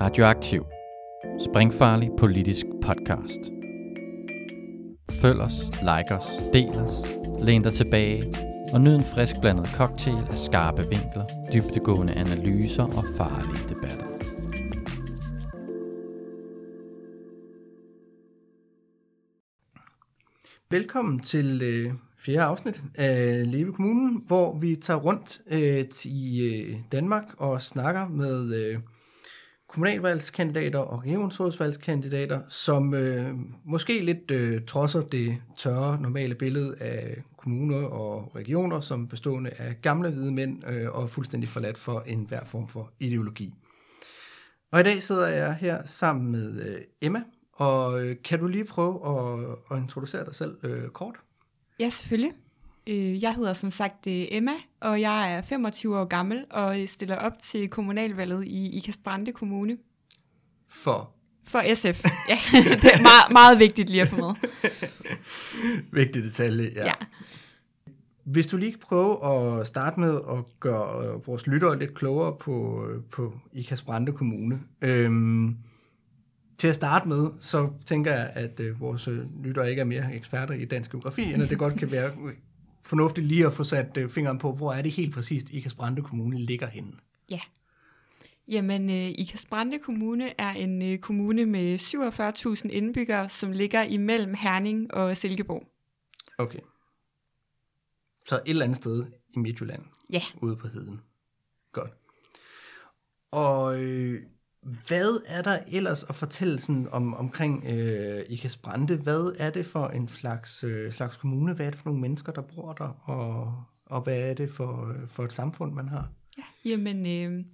Radioaktiv. Springfarlig politisk podcast. Følg os, like os, del os, læn dig tilbage og nyd en frisk blandet cocktail af skarpe vinkler, dybtegående analyser og farlige debatter. Velkommen til øh, fjerde afsnit af Leve Kommunen, hvor vi tager rundt øh, i øh, Danmark og snakker med øh, kommunalvalgskandidater og regionsrådsvalgskandidater, som øh, måske lidt øh, trodser det tørre normale billede af kommuner og regioner, som bestående af gamle hvide mænd øh, og fuldstændig forladt for enhver form for ideologi. Og i dag sidder jeg her sammen med øh, Emma, og øh, kan du lige prøve at, at introducere dig selv øh, kort? Ja, selvfølgelig. Øh, jeg hedder som sagt øh, Emma, og jeg er 25 år gammel og stiller op til kommunalvalget i Ikast Kommune For for SF. Ja, det er meget, meget vigtigt lige at få med. vigtig detalje, ja. Ja. Hvis du lige kan prøve at starte med at gøre øh, vores lyttere lidt klogere på, øh, på Ikast Kommune. Øhm, til at starte med, så tænker jeg, at øh, vores lyttere ikke er mere eksperter i dansk geografi, end at det godt kan være fornuftigt lige at få sat øh, fingeren på, hvor er det helt præcist, Ikast Brande Kommune ligger henne. Ja. Jamen, øh, Ikast Brande Kommune er en øh, kommune med 47.000 indbyggere, som ligger imellem Herning og Silkeborg. Okay. Så et eller andet sted i Midtjylland, Ja. ude på heden. Godt. Og øh, hvad er der ellers at fortælle sådan om, omkring øh, Ikas Brande? Hvad er det for en slags, øh, slags kommune? Hvad er det for nogle mennesker, der bor der? Og, og hvad er det for, øh, for et samfund, man har? Ja. Jamen, øh,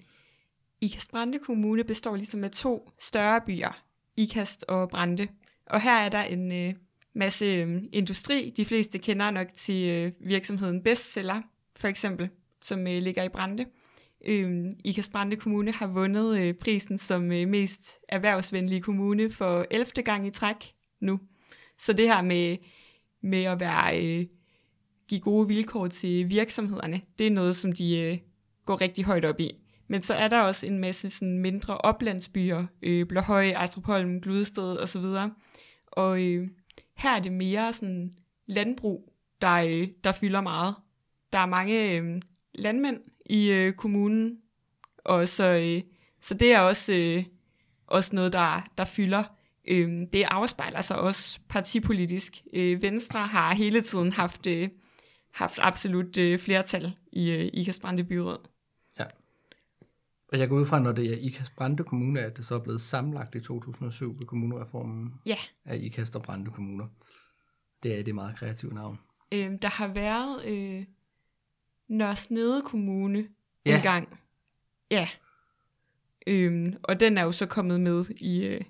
Ikast Brande Kommune består ligesom af to større byer, Ikast og Brande. Og her er der en øh, masse øh, industri. De fleste kender nok til øh, virksomheden Bestseller, for eksempel, som øh, ligger i Brande. Øh, Øhm, Ikast Brande Kommune har vundet øh, prisen som øh, mest erhvervsvenlige kommune for 11. gang i træk nu. Så det her med, med at være, øh, give gode vilkår til virksomhederne, det er noget, som de øh, går rigtig højt op i. Men så er der også en masse sådan mindre oplandsbyer, øh, Blåhøj, Ejstrupholm, Gludested osv. Og øh, her er det mere sådan landbrug, der, øh, der fylder meget. Der er mange øh, landmænd i øh, kommunen, og så, øh, så det er også, øh, også noget, der, der fylder. Øh, det afspejler sig også partipolitisk. Øh, Venstre har hele tiden haft, øh, haft absolut øh, flertal i øh, Ikast Brande Byråd. Og jeg går ud fra, når det er Ikast Brande Kommune, at det så er blevet sammenlagt i 2007 ved kommunereformen Ja, af Ikast og Brande Kommuner. Det er det meget kreative navn. øh, der har været øh, Nørresnede Kommune Ja. en gang. Ja. Øhm, og den er jo så kommet med i øh,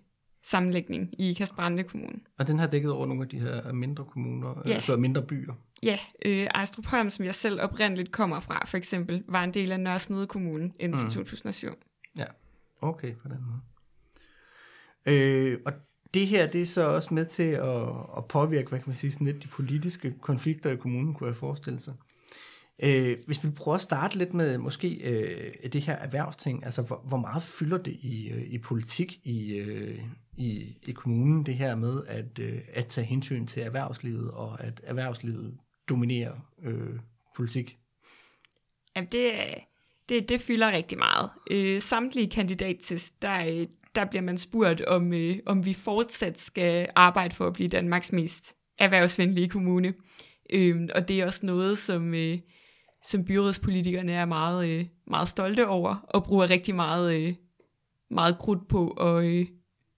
sammenlægning i Ikast Brande Kommune. Og den har dækket over nogle af de her mindre kommuner, Ja. yeah. altså mindre byer. Ja, øh, Ejstrupholm, som jeg selv oprindeligt kommer fra, for eksempel, var en del af Nørresnede Kommune indtil mm. 2007. Ja, okay, på den måde. Øh, og det her, det er så også med til at, at påvirke, hvad kan man sige, sådan lidt de politiske konflikter i kommunen, kunne jeg forestille sig. Øh, hvis vi prøver at starte lidt med måske øh, det her erhvervsting, altså hvor, hvor meget fylder det i, øh, i politik i, øh, i, i kommunen, det her med at, øh, at tage hensyn til erhvervslivet, og at erhvervslivet dominerer øh, politik? Jamen, det, det, det fylder rigtig meget. Øh, samtlige kandidattest, der, der bliver man spurgt, om, øh, om vi fortsat skal arbejde for at blive Danmarks mest erhvervsvenlige kommune. Øh, og det er også noget, som, øh, som byrådspolitikerne er meget, øh, meget stolte over, og bruger rigtig meget, øh, meget krudt på, og øh,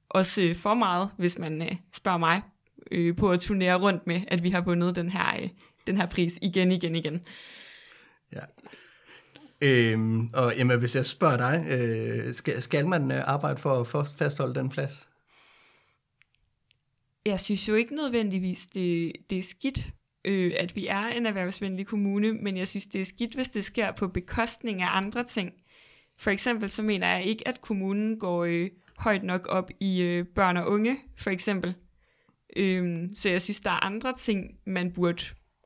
også øh, for meget, hvis man øh, spørger mig, øh, på at turnere rundt med, at vi har vundet den her, øh, den her pris igen, igen, igen. Ja. Øhm, og Emma, hvis jeg spørger dig, øh, skal, skal man arbejde for at fastholde den plads? Jeg synes jo ikke nødvendigvis, det, det er skidt, øh, at vi er en erhvervsvenlig kommune, men jeg synes, det er skidt, hvis det sker på bekostning af andre ting. For eksempel så mener jeg ikke, at kommunen går øh, højt nok op i øh, børn og unge, for eksempel. Øhm, så jeg synes, der er andre ting, man burde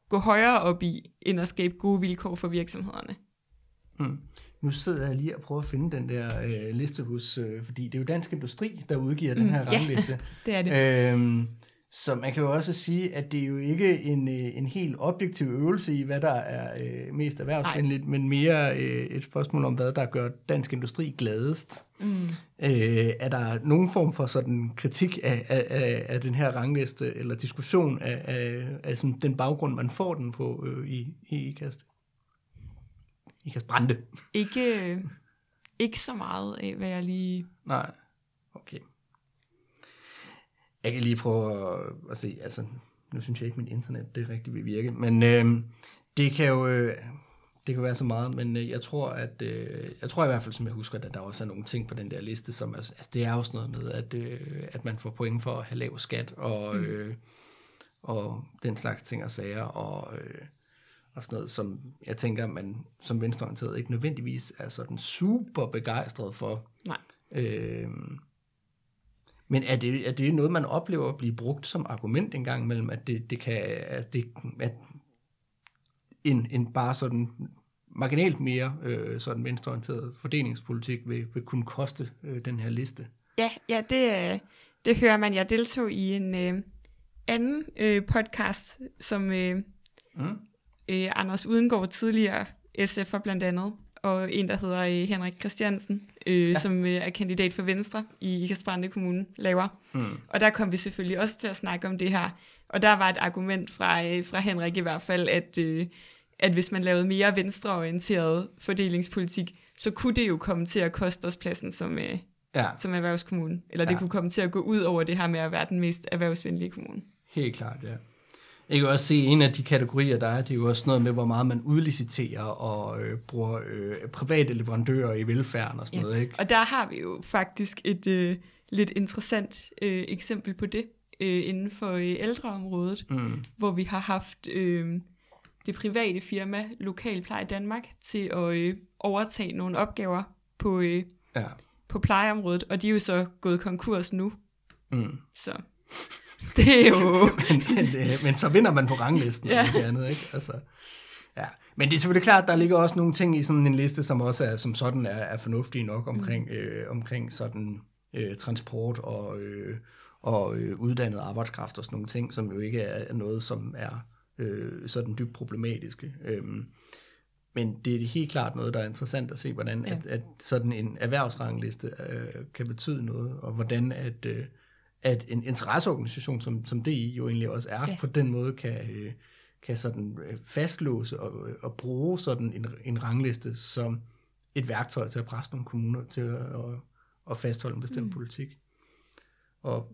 gå højere op i, end at skabe gode vilkår for virksomhederne. Mm. Nu sidder jeg lige og prøver at finde den der øh, liste hos, øh, fordi det er jo Dansk Industri, der udgiver den Mm, her ja. rangliste. Det er det. Øhm, så man kan jo også sige, at det er jo ikke en, øh, en helt objektiv øvelse i, hvad der er øh, mest erhvervsvenligt, men mere øh, et spørgsmål om, hvad der gør dansk industri gladest. Mm. Øh, er der nogen form for sådan kritik af, af, af, af den her rangliste, eller diskussion af, af, af sådan den baggrund, man får den på øh, i, i IKAST? IKAST Brande? Ikke, øh, ikke så meget af, hvad jeg lige... Nej. Jeg kan lige prøve at, at se, altså, nu synes jeg ikke, min internet det rigtigt vil virke, men øh, det kan jo, øh, det kan være så meget, men øh, jeg tror, at, øh, jeg tror i hvert fald, som jeg husker, at der også er nogle ting på den der liste, som altså, det er også noget med, at, øh, at man får point for at have lav skat, og, Mm. øh, og den slags ting og sager, og, øh, og sådan noget, som jeg tænker, man som venstreorienteret ikke nødvendigvis er sådan super begejstret for. Nej. Øh, men er det, er det noget, man oplever at blive brugt som argument en gang imellem, at det, det kan, at det, at en, en bare sådan marginalt mere øh, sådan venstreorienteret fordelingspolitik vil, vil kunne koste øh, den her liste? Ja, ja det, øh, det hører man. Jeg deltog i en øh, anden øh, podcast, som øh, Mm. øh, Anders Udengård, tidligere SF'er blandt andet, og en, der hedder øh, Henrik Christiansen, øh, ja. som øh, er kandidat for Venstre i Ikast Kommune, laver. Mm. Og der kom vi selvfølgelig også til at snakke om det her. Og der var et argument fra, øh, fra Henrik i hvert fald, at, øh, at hvis man lavede mere venstreorienteret fordelingspolitik, så kunne det jo komme til at koste os pladsen som, øh, Ja, som erhvervskommune. Eller det Ja. kunne komme til at gå ud over det her med at være den mest erhvervsvenlige kommune. helt klart, ja. Jeg kan også se, at en af de kategorier, der er, det er jo også noget med, hvor meget man udliciterer og øh, bruger øh, private leverandører i velfærden og sådan Ja. noget, ikke? Og der har vi jo faktisk et øh, lidt interessant øh, eksempel på det øh, inden for øh, ældreområdet, Mm. hvor vi har haft øh, det private firma Lokalpleje Danmark til at øh, overtage nogle opgaver på, øh, Ja. på plejeområdet, og de er jo så gået konkurs nu, Mm. så det er jo... men, men, øh, men så vinder man på ranglisten ja. Ikke andet, ikke? Altså, ja. Men det er selvfølgelig klart, der ligger også nogle ting i sådan en liste, som også er, som sådan er, er fornuftige nok omkring, mm. øh, omkring sådan øh, transport og, øh, og øh, uddannet arbejdskraft og sådan nogle ting, som jo ikke er noget, som er øh, sådan dybt problematiske. Øhm, men det er helt klart noget, der er interessant at se, hvordan Ja. at, at sådan en erhvervsrangliste øh, kan betyde noget, og hvordan at, øh, at en interesseorganisation, som, som DI jo egentlig også er, ja. På den måde kan, øh, kan sådan øh, fastlåse og, og bruge sådan en, en rangliste som et værktøj til at presse nogle kommuner til at, at, at fastholde en bestemt mm. politik. Og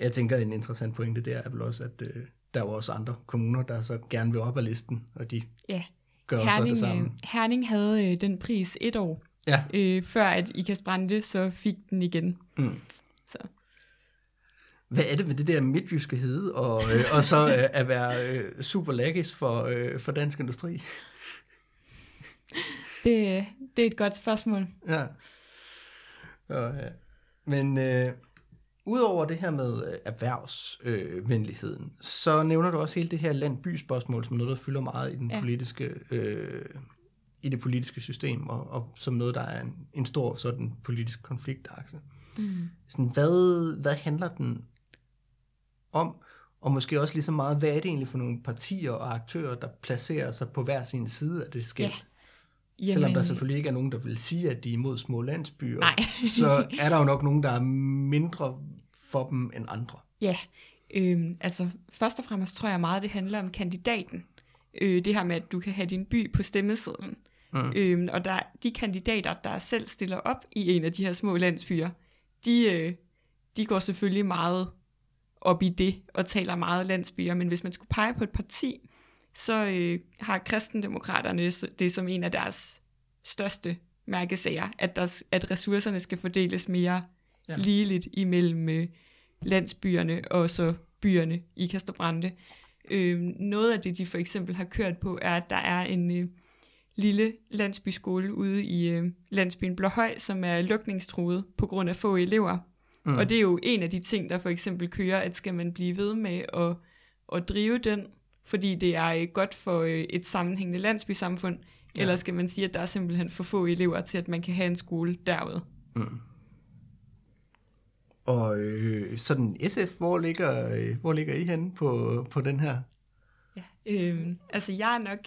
jeg tænker, at en interessant pointe der er vel også, at øh, der er jo også andre kommuner, der så gerne vil op ad listen, og de Ja. gør så det Herning, samme. øh, Herning havde øh, den pris et år, Ja. øh, før at Ikast Brande så fik den igen. Mm. Så. Hvad er det med det der midtjyske hede, og, øh, og så øh, at være øh, super laggis for, øh, for dansk industri? Det, det er et godt spørgsmål. Ja. Og, ja. Men øh, udover det her med øh, erhvervsvenligheden, øh, så nævner du også hele det her land-by-spørgsmål som noget, der fylder meget i, den Ja. politiske, øh, i det politiske system, og, og som noget, der er en, en stor sådan politisk konfliktakse. Mm. Sådan, hvad, hvad handler den om? Og måske også lige så meget, hvad er det egentlig for nogle partier og aktører, der placerer sig på hver sin side af det skæld? Ja. Jamen, Selvom der selvfølgelig ikke er nogen, der vil sige, at de er imod små landsbyer, Nej. så er der jo nok nogen, der er mindre for dem end andre. Ja, øhm, altså først og fremmest tror jeg meget, det handler om kandidaten. Øh, det her med, at du kan have din by på stemmesedlen. Mm. Øhm, og der, de kandidater, der selv stiller op i en af de her små landsbyer, de, øh, de går selvfølgelig meget op i det og taler meget landsbyer. Men hvis man skulle pege på et parti, så øh, har kristendemokraterne det som en af deres største mærkesager, at, der, at ressourcerne skal fordeles mere ja. ligeligt imellem øh, landsbyerne og så byerne i Kasterbrande. Øh, noget af det, de for eksempel har kørt på, er, at der er en øh, lille landsbyskole ude i øh, landsbyen Blåhøj, som er lukningstruet på grund af få elever. Mm. Og det er jo en af de ting, der for eksempel kører, at skal man blive ved med at, at drive den, fordi det er øh, godt for øh, et sammenhængende landsbysamfund, Ja. Eller skal man sige, at der er simpelthen for få elever til, at man kan have en skole derude? Mm. Og øh, sådan SF, hvor ligger, øh, hvor ligger I henne på, på den her? Ja, øh, altså jeg er nok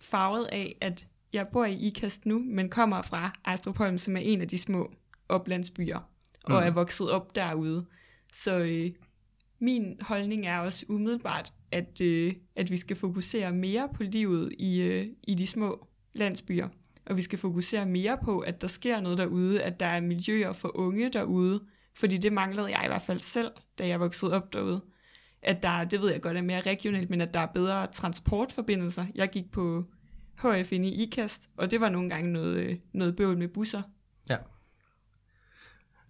farvet af, at jeg bor i Ikast nu, men kommer fra Ejstrupholm, som er en af de små oplandsbyer, og mm. er vokset op derude. Så øh, min holdning er også umiddelbart, at, øh, at vi skal fokusere mere på livet i, øh, i de små landsbyer, og vi skal fokusere mere på, at der sker noget derude, at der er miljøer for unge derude, fordi det manglede jeg i hvert fald selv, da jeg voksede op derude. At der, det ved jeg godt er mere regionalt, men at der er bedre transportforbindelser. Jeg gik på HF i IKAST, og det var nogle gange noget, noget bøvl med busser. Ja.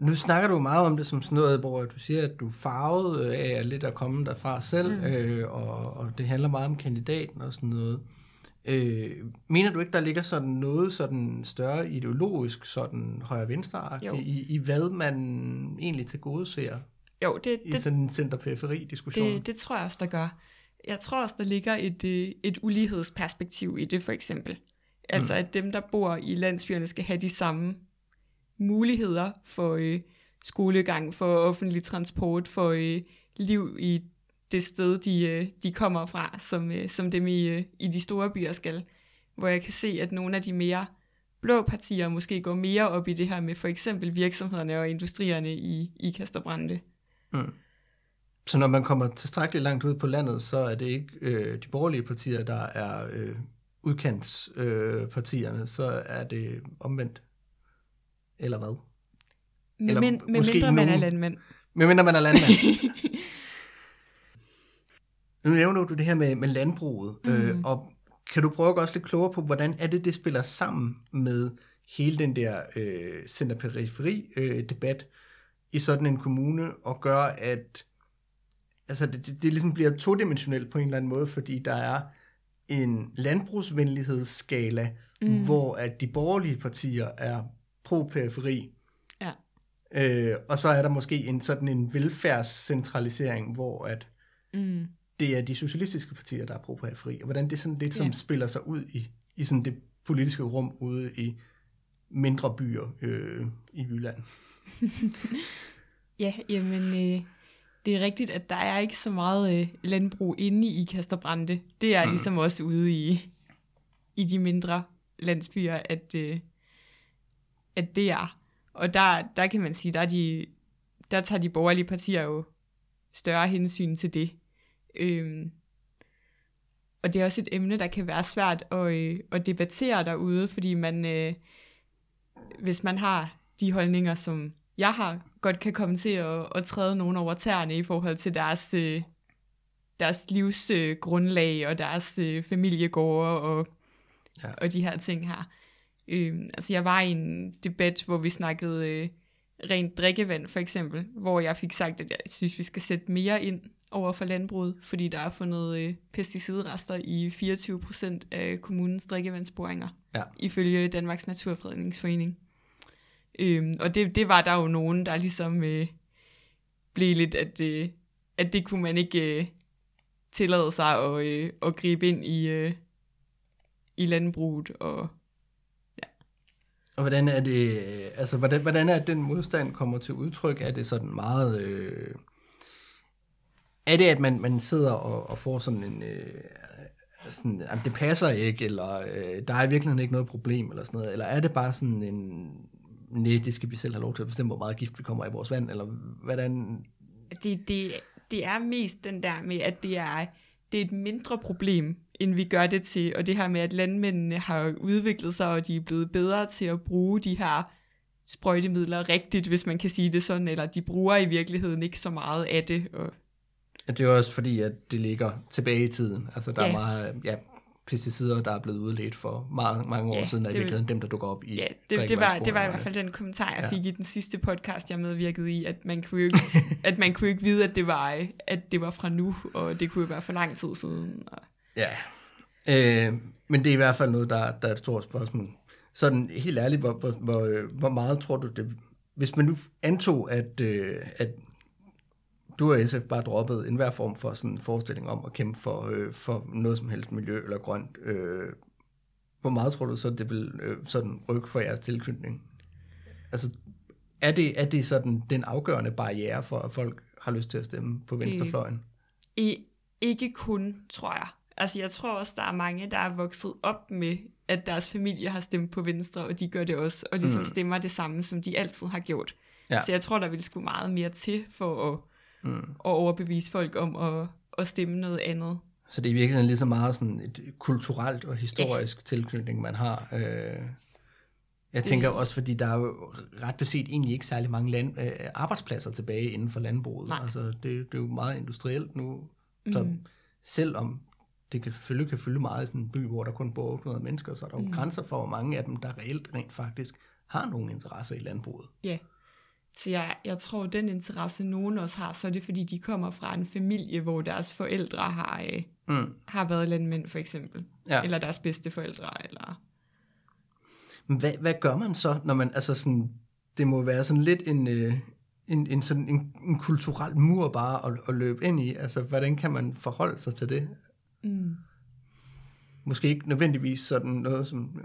Nu snakker du meget om det som sådan noget, hvor du siger, at du er farvet af lidt at komme derfra selv, mm. øh, og, og det handler meget om kandidaten og sådan noget. Øh, mener du ikke, der ligger sådan noget sådan større ideologisk, sådan højre-venstre i, i hvad man egentlig til gode ser? Jo, det, I det, sådan en center-periferi-diskussion? Det, det tror jeg også, der gør. Jeg tror også, der ligger et, øh, et ulighedsperspektiv i det, for eksempel. Altså, mm. at dem, der bor i landsbyerne, skal have de samme muligheder for øh, skolegang, for offentlig transport, for øh, liv i det sted, de, øh, de kommer fra, som, øh, som dem i, øh, i de store byer skal. Hvor jeg kan se, at nogle af de mere blå partier måske går mere op i det her med for eksempel virksomhederne og industrierne i, i Kasterbrande. Mm. Så når man kommer tilstrækkeligt langt ud på landet, så er det ikke øh, de borgerlige partier, der er øh, udkantspartierne, øh, så er det omvendt. Eller hvad? Eller men, med mindre nogen, man er landmand. Med mindre man er landmand. Nu nævner du det her med, med landbruget, mm. øh, og kan du prøve at gå også lidt klogere på, hvordan er det, det spiller sammen med hele den der øh, center-periferi-debat øh, i sådan en kommune, og gør, at altså det, det, det ligesom bliver todimensionelt på en eller anden måde, fordi der er en landbrugsvenlighedsskala, mm. hvor at de borgerlige partier er pro-periferi, ja. øh, og så er der måske en sådan en velfærdscentralisering, hvor at mm det er de socialistiske partier, der er pro-periferi, og hvordan det sådan lidt som ja. spiller sig ud i, i sådan det politiske rum ude i mindre byer øh, i Jylland. ja, jamen, øh, det er rigtigt, at der er ikke så meget øh, landbrug inde i Kasterbrande. Det er mm. ligesom også ude i, i de mindre landsbyer, at, øh, at det er. Og der, der kan man sige, der, er de, der tager de borgerlige partier jo større hensyn til det. Øhm, og det er også et emne, der kan være svært at, øh, at debattere derude, fordi man, øh, hvis man har de holdninger, som jeg har, godt kan komme til at, at træde nogen over tæerne i forhold til deres, øh, deres livsgrundlag øh, og deres øh, familiegårde og, ja. og de her ting her. Øh, altså jeg var i en debat, hvor vi snakkede øh, rent drikkevand for eksempel, hvor jeg fik sagt, at jeg synes, vi skal sætte mere ind over for landbruget, fordi der er fundet øh, pesticidrester i 24 procent af kommunens drikkevandsboringer, ja. ifølge Danmarks Naturfredningsforening. Øhm, og det, det var der jo nogen, der ligesom øh, blev lidt, at, øh, at det kunne man ikke øh, tillade sig at, øh, at gribe ind i, øh, i landbruget. Og og hvordan er det, altså hvordan, hvordan er den modstand kommer til udtryk? Er det sådan meget... Øh er det, at man, man sidder og, og får sådan en... Øh, sådan, jamen, det passer ikke, eller øh, der er i virkeligheden ikke noget problem, eller sådan noget, eller er det bare sådan en, nej, det skal vi selv have lov til at bestemme, hvor meget gift vi kommer i vores vand, eller hvordan... Det, det, det er mest den der med, at det er, det er et mindre problem, end vi gør det til, og det her med, at landmændene har udviklet sig, og de er blevet bedre til at bruge de her sprøjtemidler rigtigt, hvis man kan sige det sådan, eller de bruger i virkeligheden ikke så meget af det, og Ja, det er også fordi, at det ligger tilbage i tiden. Altså, der ja. er meget ja, pesticider, der er blevet udledt for meget, mange år ja, siden, og i virkeligheden dem, der dukker op i Ja, det, det, var, det var i hvert fald den kommentar, jeg ja. fik i den sidste podcast, jeg medvirkede i, at man kunne ikke, at man kunne ikke vide, at det var, at det var fra nu, og det kunne jo være for lang tid siden. Og... Ja, øh, men det er i hvert fald noget, der, der er et stort spørgsmål. Sådan helt ærligt, hvor, hvor, hvor, hvor meget tror du det... Hvis man nu antog, at, øh, at du og SF bare droppet enhver form for sådan en forestilling om at kæmpe for, øh, for noget som helst miljø eller grønt. Øh, hvor meget tror du så, det vil øh, sådan rykke for jeres tilknytning? Altså, er det, er det sådan den afgørende barriere for, at folk har lyst til at stemme på venstrefløjen? I, ikke kun, tror jeg. Altså, jeg tror også, der er mange, der er vokset op med, at deres familie har stemt på venstre, og de gør det også, og ligesom mm. stemmer det samme, som de altid har gjort. Ja. Så jeg tror, der vil sgu meget mere til for at, mm. at overbevise folk om at, at stemme noget andet. Så det er i virkeligheden lige så meget sådan et kulturelt og historisk ja. tilknytning, man har. Øh, jeg tænker også, fordi der er jo ret beset egentlig ikke særlig mange land, øh, arbejdspladser tilbage inden for landbruget. Nej. Altså, det, det er jo meget industrielt nu. Så mm. selvom det kan, selvfølgelig kan fylde meget i sådan en by, hvor der kun bor 800 mennesker, så er der jo mm. grænser for, hvor mange af dem, der reelt rent faktisk har nogle interesser i landbruget. Ja, så jeg, jeg tror, den interesse, nogen også har, så er det, fordi de kommer fra en familie, hvor deres forældre har, øh, mm. har været landmænd, for eksempel. Ja. Eller deres bedste forældre, eller... Hvad, hvad gør man så, når man, altså sådan, det må være sådan lidt en, øh, en, en, sådan en, en kulturel mur bare at, at løbe ind i. Altså, hvordan kan man forholde sig til det? Mm. Måske ikke nødvendigvis sådan noget, som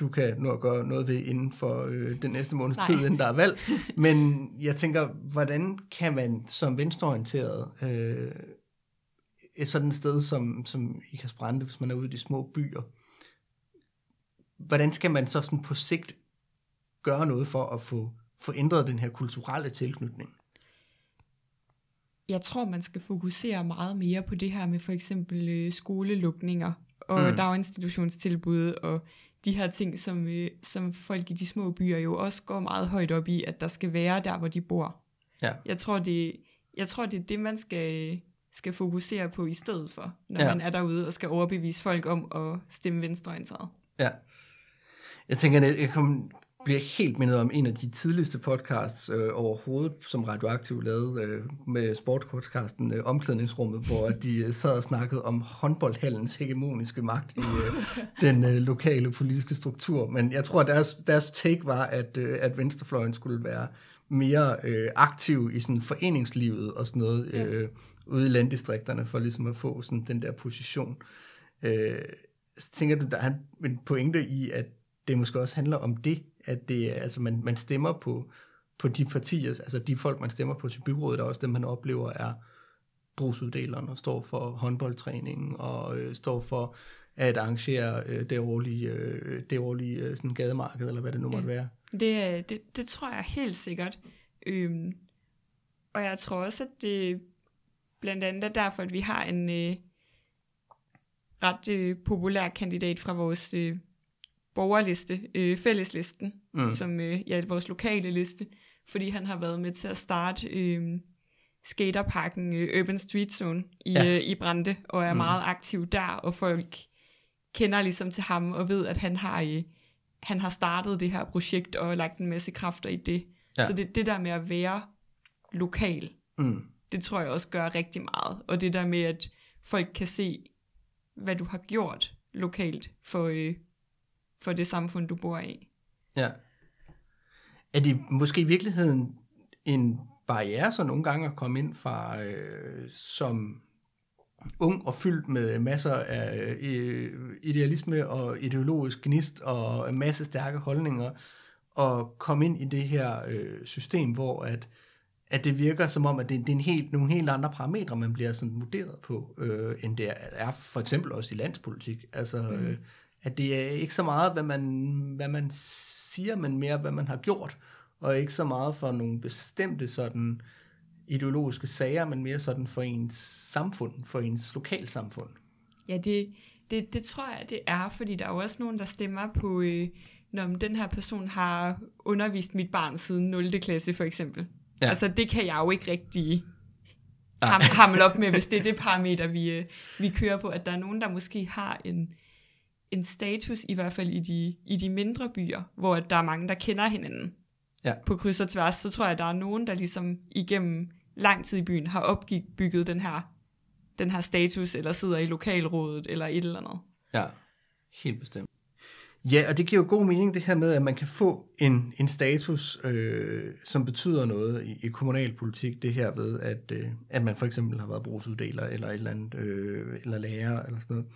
du kan nå at gøre noget ved inden for øh, den næste måneds Nej. tid, inden der er valg. Men jeg tænker, hvordan kan man som venstreorienteret øh, et sådan sted som, som I kan sprænde, hvis man er ude i de små byer, hvordan skal man så sådan på sigt gøre noget for at få, få ændret den her kulturelle tilknytning? Jeg tror, man skal fokusere meget mere på det her med for eksempel øh, skolelukninger og mm. daginstitutionstilbud og de her ting, som, øh, som folk i de små byer jo også går meget højt op i, at der skal være der, hvor de bor. Ja. Jeg, tror, det, jeg tror, det er det, man skal, skal fokusere på i stedet for, når ja. man er derude og skal overbevise folk om at stemme venstreorienteret. Ja. Jeg tænker, jeg kom, bliver helt mindet om en af de tidligste podcasts øh, overhovedet, som Radioaktiv lavede øh, med sportpodcasten øh, Omklædningsrummet, hvor de øh, sad og snakkede om håndboldhallens hegemoniske magt i øh, den øh, lokale politiske struktur. Men jeg tror, at deres, deres take var, at, øh, at venstrefløjen skulle være mere øh, aktiv i sådan foreningslivet og sådan noget øh, ude i landdistrikterne, for ligesom at få sådan den der position. Øh, så tænker du, der er en pointe i, at det måske også handler om det, at det, altså man, man stemmer på, på de partier, altså de folk, man stemmer på til byrådet, er også dem, man oplever er brugsuddelerne og står for håndboldtræningen og øh, står for at arrangere øh, det årlige, øh, det årlige øh, sådan gademarked, eller hvad det nu måtte være. Det, det, det tror jeg helt sikkert. Øhm, og jeg tror også, at det blandt andet er derfor, at vi har en øh, ret øh, populær kandidat fra vores øh, borgerliste, øh, fælleslisten, mm. som øh, ja, vores lokale liste, fordi han har været med til at starte øh, skaterparken øh, Urban Street Zone i, ja. øh, i Brande, og er mm. meget aktiv der, og folk kender ligesom til ham, og ved, at han har, øh, han har startet det her projekt, og lagt en masse kræfter i det. Ja. Så det, det der med at være lokal, mm. det tror jeg også gør rigtig meget, og det der med, at folk kan se, hvad du har gjort lokalt for, øh, for det samfund, du bor i. Ja. Er det måske i virkeligheden en barriere så nogle gange at komme ind fra øh, som ung og fyldt med masser af øh, idealisme og ideologisk gnist og en masse stærke holdninger og komme ind i det her øh, system, hvor at, at det virker som om, at det, det er en helt, nogle helt andre parametre, man bliver sådan vurderet på, øh, end det er for eksempel også i landspolitik. Altså, mm. øh, at det er ikke så meget, hvad man, hvad man siger, men mere, hvad man har gjort, og ikke så meget for nogle bestemte sådan ideologiske sager, men mere sådan for ens samfund, for ens lokalsamfund. Ja, det, det, det tror jeg, det er, fordi der er jo også nogen, der stemmer på, øh, når den her person har undervist mit barn siden 0. klasse for eksempel. Ja. Altså det kan jeg jo ikke rigtig ham, hamle op med, hvis det er det parameter, vi, øh, vi kører på, at der er nogen, der måske har en, en status, i hvert fald i de, i de mindre byer, hvor der er mange, der kender hinanden ja. på kryds og tværs, så tror jeg, at der er nogen, der ligesom igennem lang tid i byen har opbygget den her, den her status, eller sidder i lokalrådet, eller et eller andet. Ja, helt bestemt. Ja, og det giver jo god mening det her med, at man kan få en, en status, øh, som betyder noget i, i kommunalpolitik, det her ved, at, øh, at man for eksempel har været brugsuddeler, eller et eller andet, øh, eller lærer, eller sådan noget.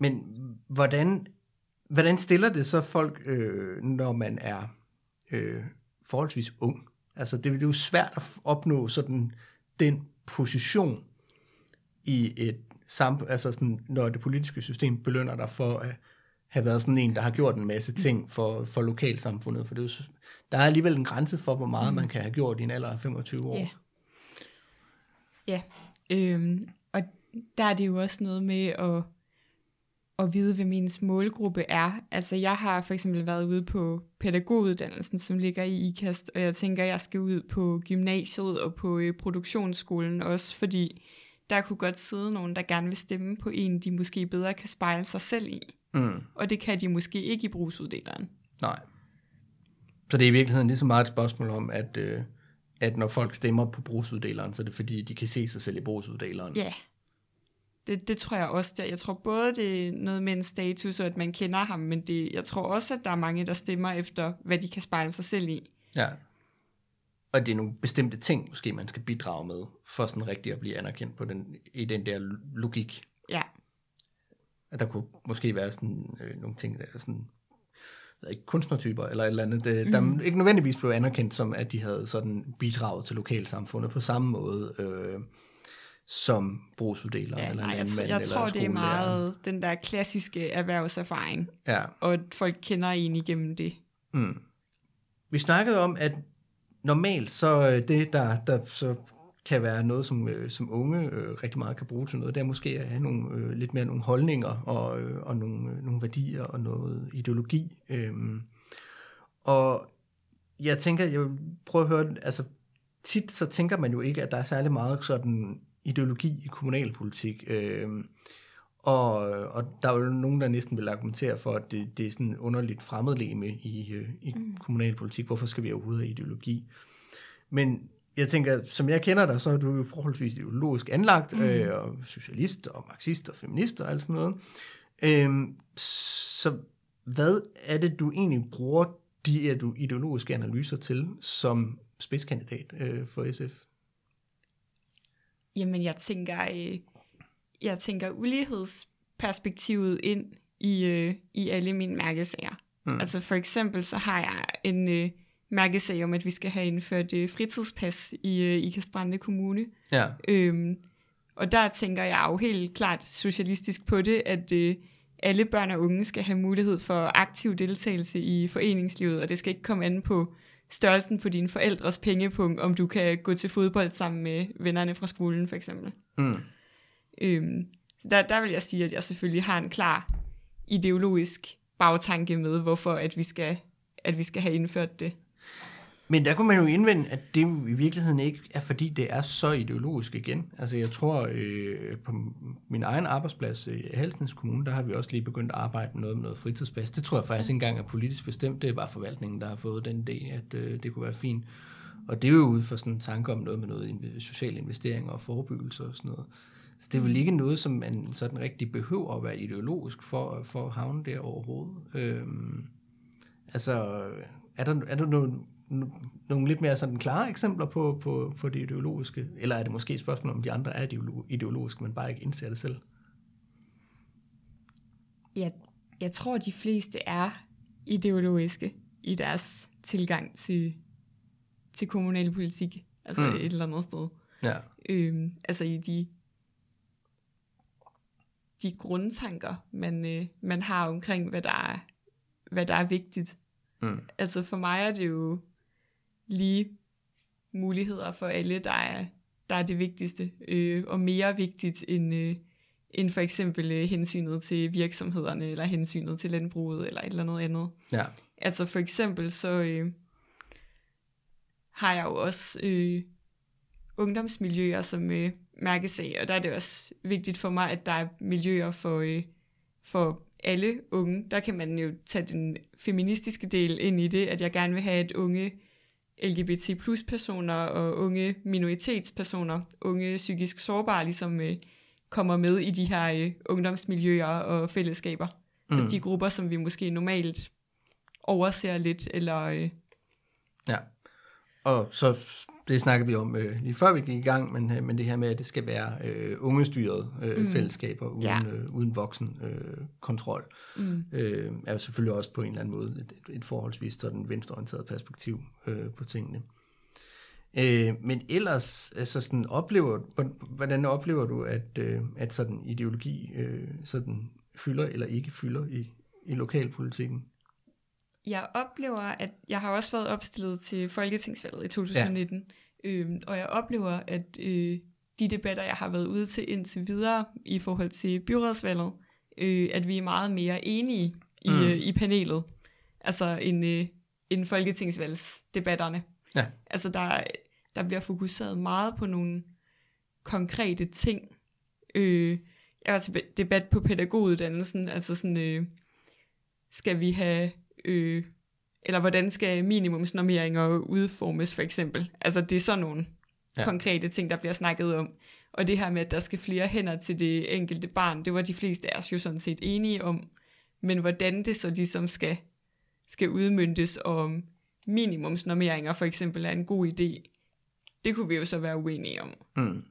Men hvordan hvordan stiller det så folk, øh, når man er øh, forholdsvis ung? Altså, det, det er jo svært at opnå sådan den position i et samfund, altså sådan, når det politiske system belønner dig for at have været sådan en, der har gjort en masse ting for, for lokalsamfundet, for det er jo, der er alligevel en grænse for, hvor meget man kan have gjort i en alder af 25 år. Ja. Ja, øhm, og der er det jo også noget med at, at vide, hvad min målgruppe er. Altså jeg har for eksempel været ude på pædagoguddannelsen, som ligger i IKAST, og jeg tænker, jeg skal ud på gymnasiet og på øh, produktionsskolen også, fordi der kunne godt sidde nogen, der gerne vil stemme på en, de måske bedre kan spejle sig selv i. Mm. Og det kan de måske ikke i brugsuddeleren. Nej. Så det er i virkeligheden lige så meget et spørgsmål om, at, øh, at når folk stemmer på brugsuddeleren, så er det fordi, de kan se sig selv i brugsuddeleren. Ja, det, det tror jeg også. Der. Jeg tror både, det er noget med en status, og at man kender ham, men det, jeg tror også, at der er mange, der stemmer efter, hvad de kan spejle sig selv i. Ja. Og det er nogle bestemte ting, måske man skal bidrage med, for sådan rigtigt at blive anerkendt på den, i den der logik. Ja, At der kunne måske være sådan øh, nogle ting, der er sådan, ikke, kunstnertyper eller et eller andet, det, mm. der ikke nødvendigvis blev anerkendt som, at de havde sådan bidraget til lokalsamfundet på samme måde, øh, som brugsuddelere ja eller nej, en jeg, anden mand jeg eller tror, det er meget den der klassiske erhvervserfaring, Ja. og at folk kender en igennem det. Mm. Vi snakkede om, at normalt så øh, det, der, der så kan være noget, som, øh, som unge øh, rigtig meget kan bruge til noget, det er måske at have nogle, øh, lidt mere nogle holdninger og, øh, og nogle, øh, nogle værdier og noget ideologi. Øhm, og jeg tænker, jeg vil prøve at høre, altså tit så tænker man jo ikke, at der er særlig meget sådan ideologi i kommunalpolitik. Øhm, og, og der er jo nogen, der næsten vil argumentere for, at det, det er sådan underligt fremmedleme i, øh, i mm. kommunalpolitik. Hvorfor skal vi overhovedet have ideologi? Men jeg tænker, som jeg kender dig, så er du jo forholdsvis ideologisk anlagt, mm. øh, og socialist, og marxist, og feminist, og alt sådan noget. Øhm, så hvad er det, du egentlig bruger de her du ideologiske analyser til som spidskandidat øh, for SF? Jamen, jeg tænker, øh, jeg tænker ulighedsperspektivet ind i, øh, i alle mine mærkesager. Mm. Altså for eksempel så har jeg en øh, mærkesag om, at vi skal have indført øh, fritidspas i øh, Ikast Brande Kommune. Ja. Øhm, og der tænker jeg jo helt klart socialistisk på det, at øh, alle børn og unge skal have mulighed for aktiv deltagelse i foreningslivet, og det skal ikke komme an på størrelsen på dine forældres pengepunkt, om du kan gå til fodbold sammen med vennerne fra skolen for eksempel. Mm. Øhm, så der, der vil jeg sige, at jeg selvfølgelig har en klar ideologisk bagtanke med, hvorfor at vi skal, at vi skal have indført det. Men der kunne man jo indvende, at det jo i virkeligheden ikke er, fordi det er så ideologisk igen. Altså jeg tror, øh, på min egen arbejdsplads i Halsnæs Kommune, der har vi også lige begyndt at arbejde med noget med noget fritidsplads. Det tror jeg faktisk ikke engang er politisk bestemt. Det er bare forvaltningen, der har fået den idé, at øh, det kunne være fint. Og det er jo ud fra sådan en tanke om noget med noget social investering og forebyggelse og sådan noget. Så det er vel ikke noget, som man sådan rigtig behøver at være ideologisk for, for at havne der overhovedet. Øhm, altså, er der, er der noget, nogle lidt mere sådan klare eksempler på, på, på det ideologiske? Eller er det måske et spørgsmål, om de andre er ideolo- ideologiske, men bare ikke indser det selv? Jeg, jeg tror, de fleste er ideologiske i deres tilgang til, til kommunalpolitik. Altså Mm. mm. et eller andet sted. Ja. Øhm, altså i de, de grundtanker, man, øh, man har omkring, hvad der er, hvad der er vigtigt. Mm. Altså for mig er det jo lige muligheder for alle, der er, der er det vigtigste, øh, og mere vigtigt end, øh, end for eksempel øh, hensynet til virksomhederne, eller hensynet til landbruget, eller et eller andet andet. Ja. Altså for eksempel så øh, har jeg jo også øh, ungdomsmiljøer som øh, mærkesag, og der er det også vigtigt for mig, at der er miljøer for, øh, for alle unge. Der kan man jo tage den feministiske del ind i det, at jeg gerne vil have, at unge LGBT plus personer og unge minoritetspersoner, unge psykisk sårbare, ligesom øh, kommer med i de her øh, ungdomsmiljøer og fællesskaber. Mm. Altså de grupper, som vi måske normalt overser lidt, eller... Øh, Ja. Og så, det snakker vi om øh, lige før vi gik i gang, men, øh, men det her med, at det skal være øh, ungestyrede øh, mm. fællesskaber uden, Ja. øh, uden voksen øh, kontrol, Mm. øh, er jo selvfølgelig også på en eller anden måde et, et forholdsvis sådan venstreorienteret perspektiv øh, på tingene. Øh, men ellers, altså sådan, oplever, hvordan oplever du, at, øh, at sådan ideologi øh, sådan fylder eller ikke fylder i, i lokalpolitikken? Jeg oplever, at jeg har også været opstillet til Folketingsvalget i 2019, ja. øhm, og jeg oplever, at øh, de debatter, jeg har været ude til indtil videre i forhold til byrådsvalget, øh, at vi er meget mere enige i, Mm. øh, i panelet, altså end, øh, end folketingsvalgsdebatterne. Ja. Altså der, der bliver fokuseret meget på nogle konkrete ting. Øh, jeg var til debat på pædagoguddannelsen, altså sådan, øh, skal vi have, øh, eller hvordan skal minimumsnormeringer udformes for eksempel. Altså det er sådan nogle Ja. konkrete ting, der bliver snakket om. Og det her med, at der skal flere hænder til det enkelte barn, det var de fleste af os jo sådan set enige om. Men hvordan det så ligesom skal, skal udmyndtes, og om minimumsnormeringer for eksempel er en god idé, det kunne vi jo så være uenige om. Mm.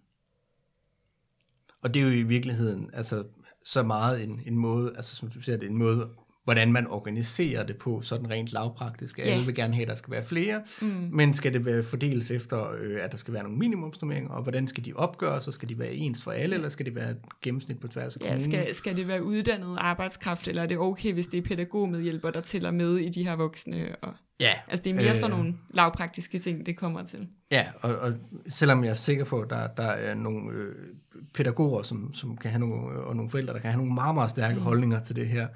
Og det er jo i virkeligheden altså, så meget en, en måde, altså som du siger, det er en måde, hvordan man organiserer det på, sådan rent lavpraktisk. Alle Ja. vil gerne have, at der skal være flere, Mm. men skal det være fordeles efter, øh, at der skal være nogle minimumsnormeringer, og hvordan skal de opgøres, og skal de være ens for alle, eller skal det være et gennemsnit på tværs af Ja, kommunen? skal, skal det være uddannet arbejdskraft, eller er det okay, hvis det er pædagogmedhjælper, der tæller med i de her voksne? Og, Ja, altså det er mere Øh. sådan nogle lavpraktiske ting, det kommer til. Ja, og, og selvom jeg er sikker på, at der, der er nogle øh, pædagoger, som, som kan have nogle, og nogle forældre, der kan have nogle meget, meget stærke mm. holdninger til det her,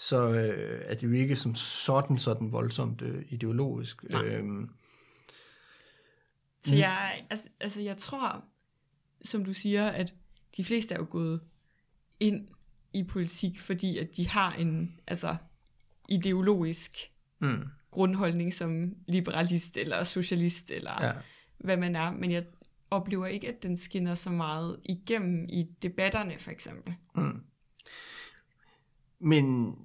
så øh, er det jo ikke som sådan, sådan voldsomt øh, ideologisk. Nej. Øhm, Så jeg, altså, altså jeg tror, som du siger, at de fleste er jo gået ind i politik, fordi at de har en altså, ideologisk mm, grundholdning som liberalist eller socialist eller ja. ja. hvad man er, men jeg oplever ikke, at den skinner så meget igennem i debatterne for eksempel. Mm. Men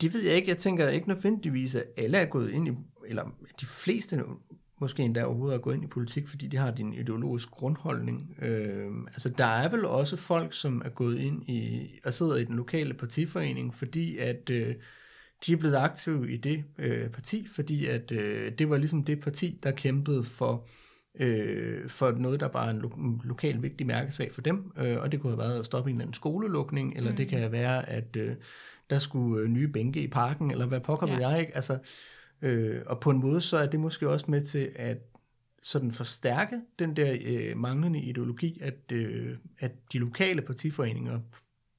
det ved jeg ikke. Jeg tænker ikke nødvendigvis, at alle er gået ind i, eller de fleste måske endda overhovedet er gået ind i politik, fordi de har din ideologisk grundholdning. Øh, altså der er vel også folk, som er gået ind i, og sidder i den lokale partiforening, fordi at øh, de er blevet aktive i det øh, parti, fordi at øh, det var ligesom det parti, der kæmpede for øh, for noget, der bare er en, lo- en lokal vigtig mærkesag for dem, øh, og det kunne have været at stoppe en eller anden skolelukning, eller mm. det kan være, at øh, der skulle øh, nye bænke i parken, eller hvad pokker ja. jeg ikke, altså, øh, og på en måde, så er det måske også med til at sådan forstærke den der øh, manglende ideologi, at, øh, at de lokale partiforeninger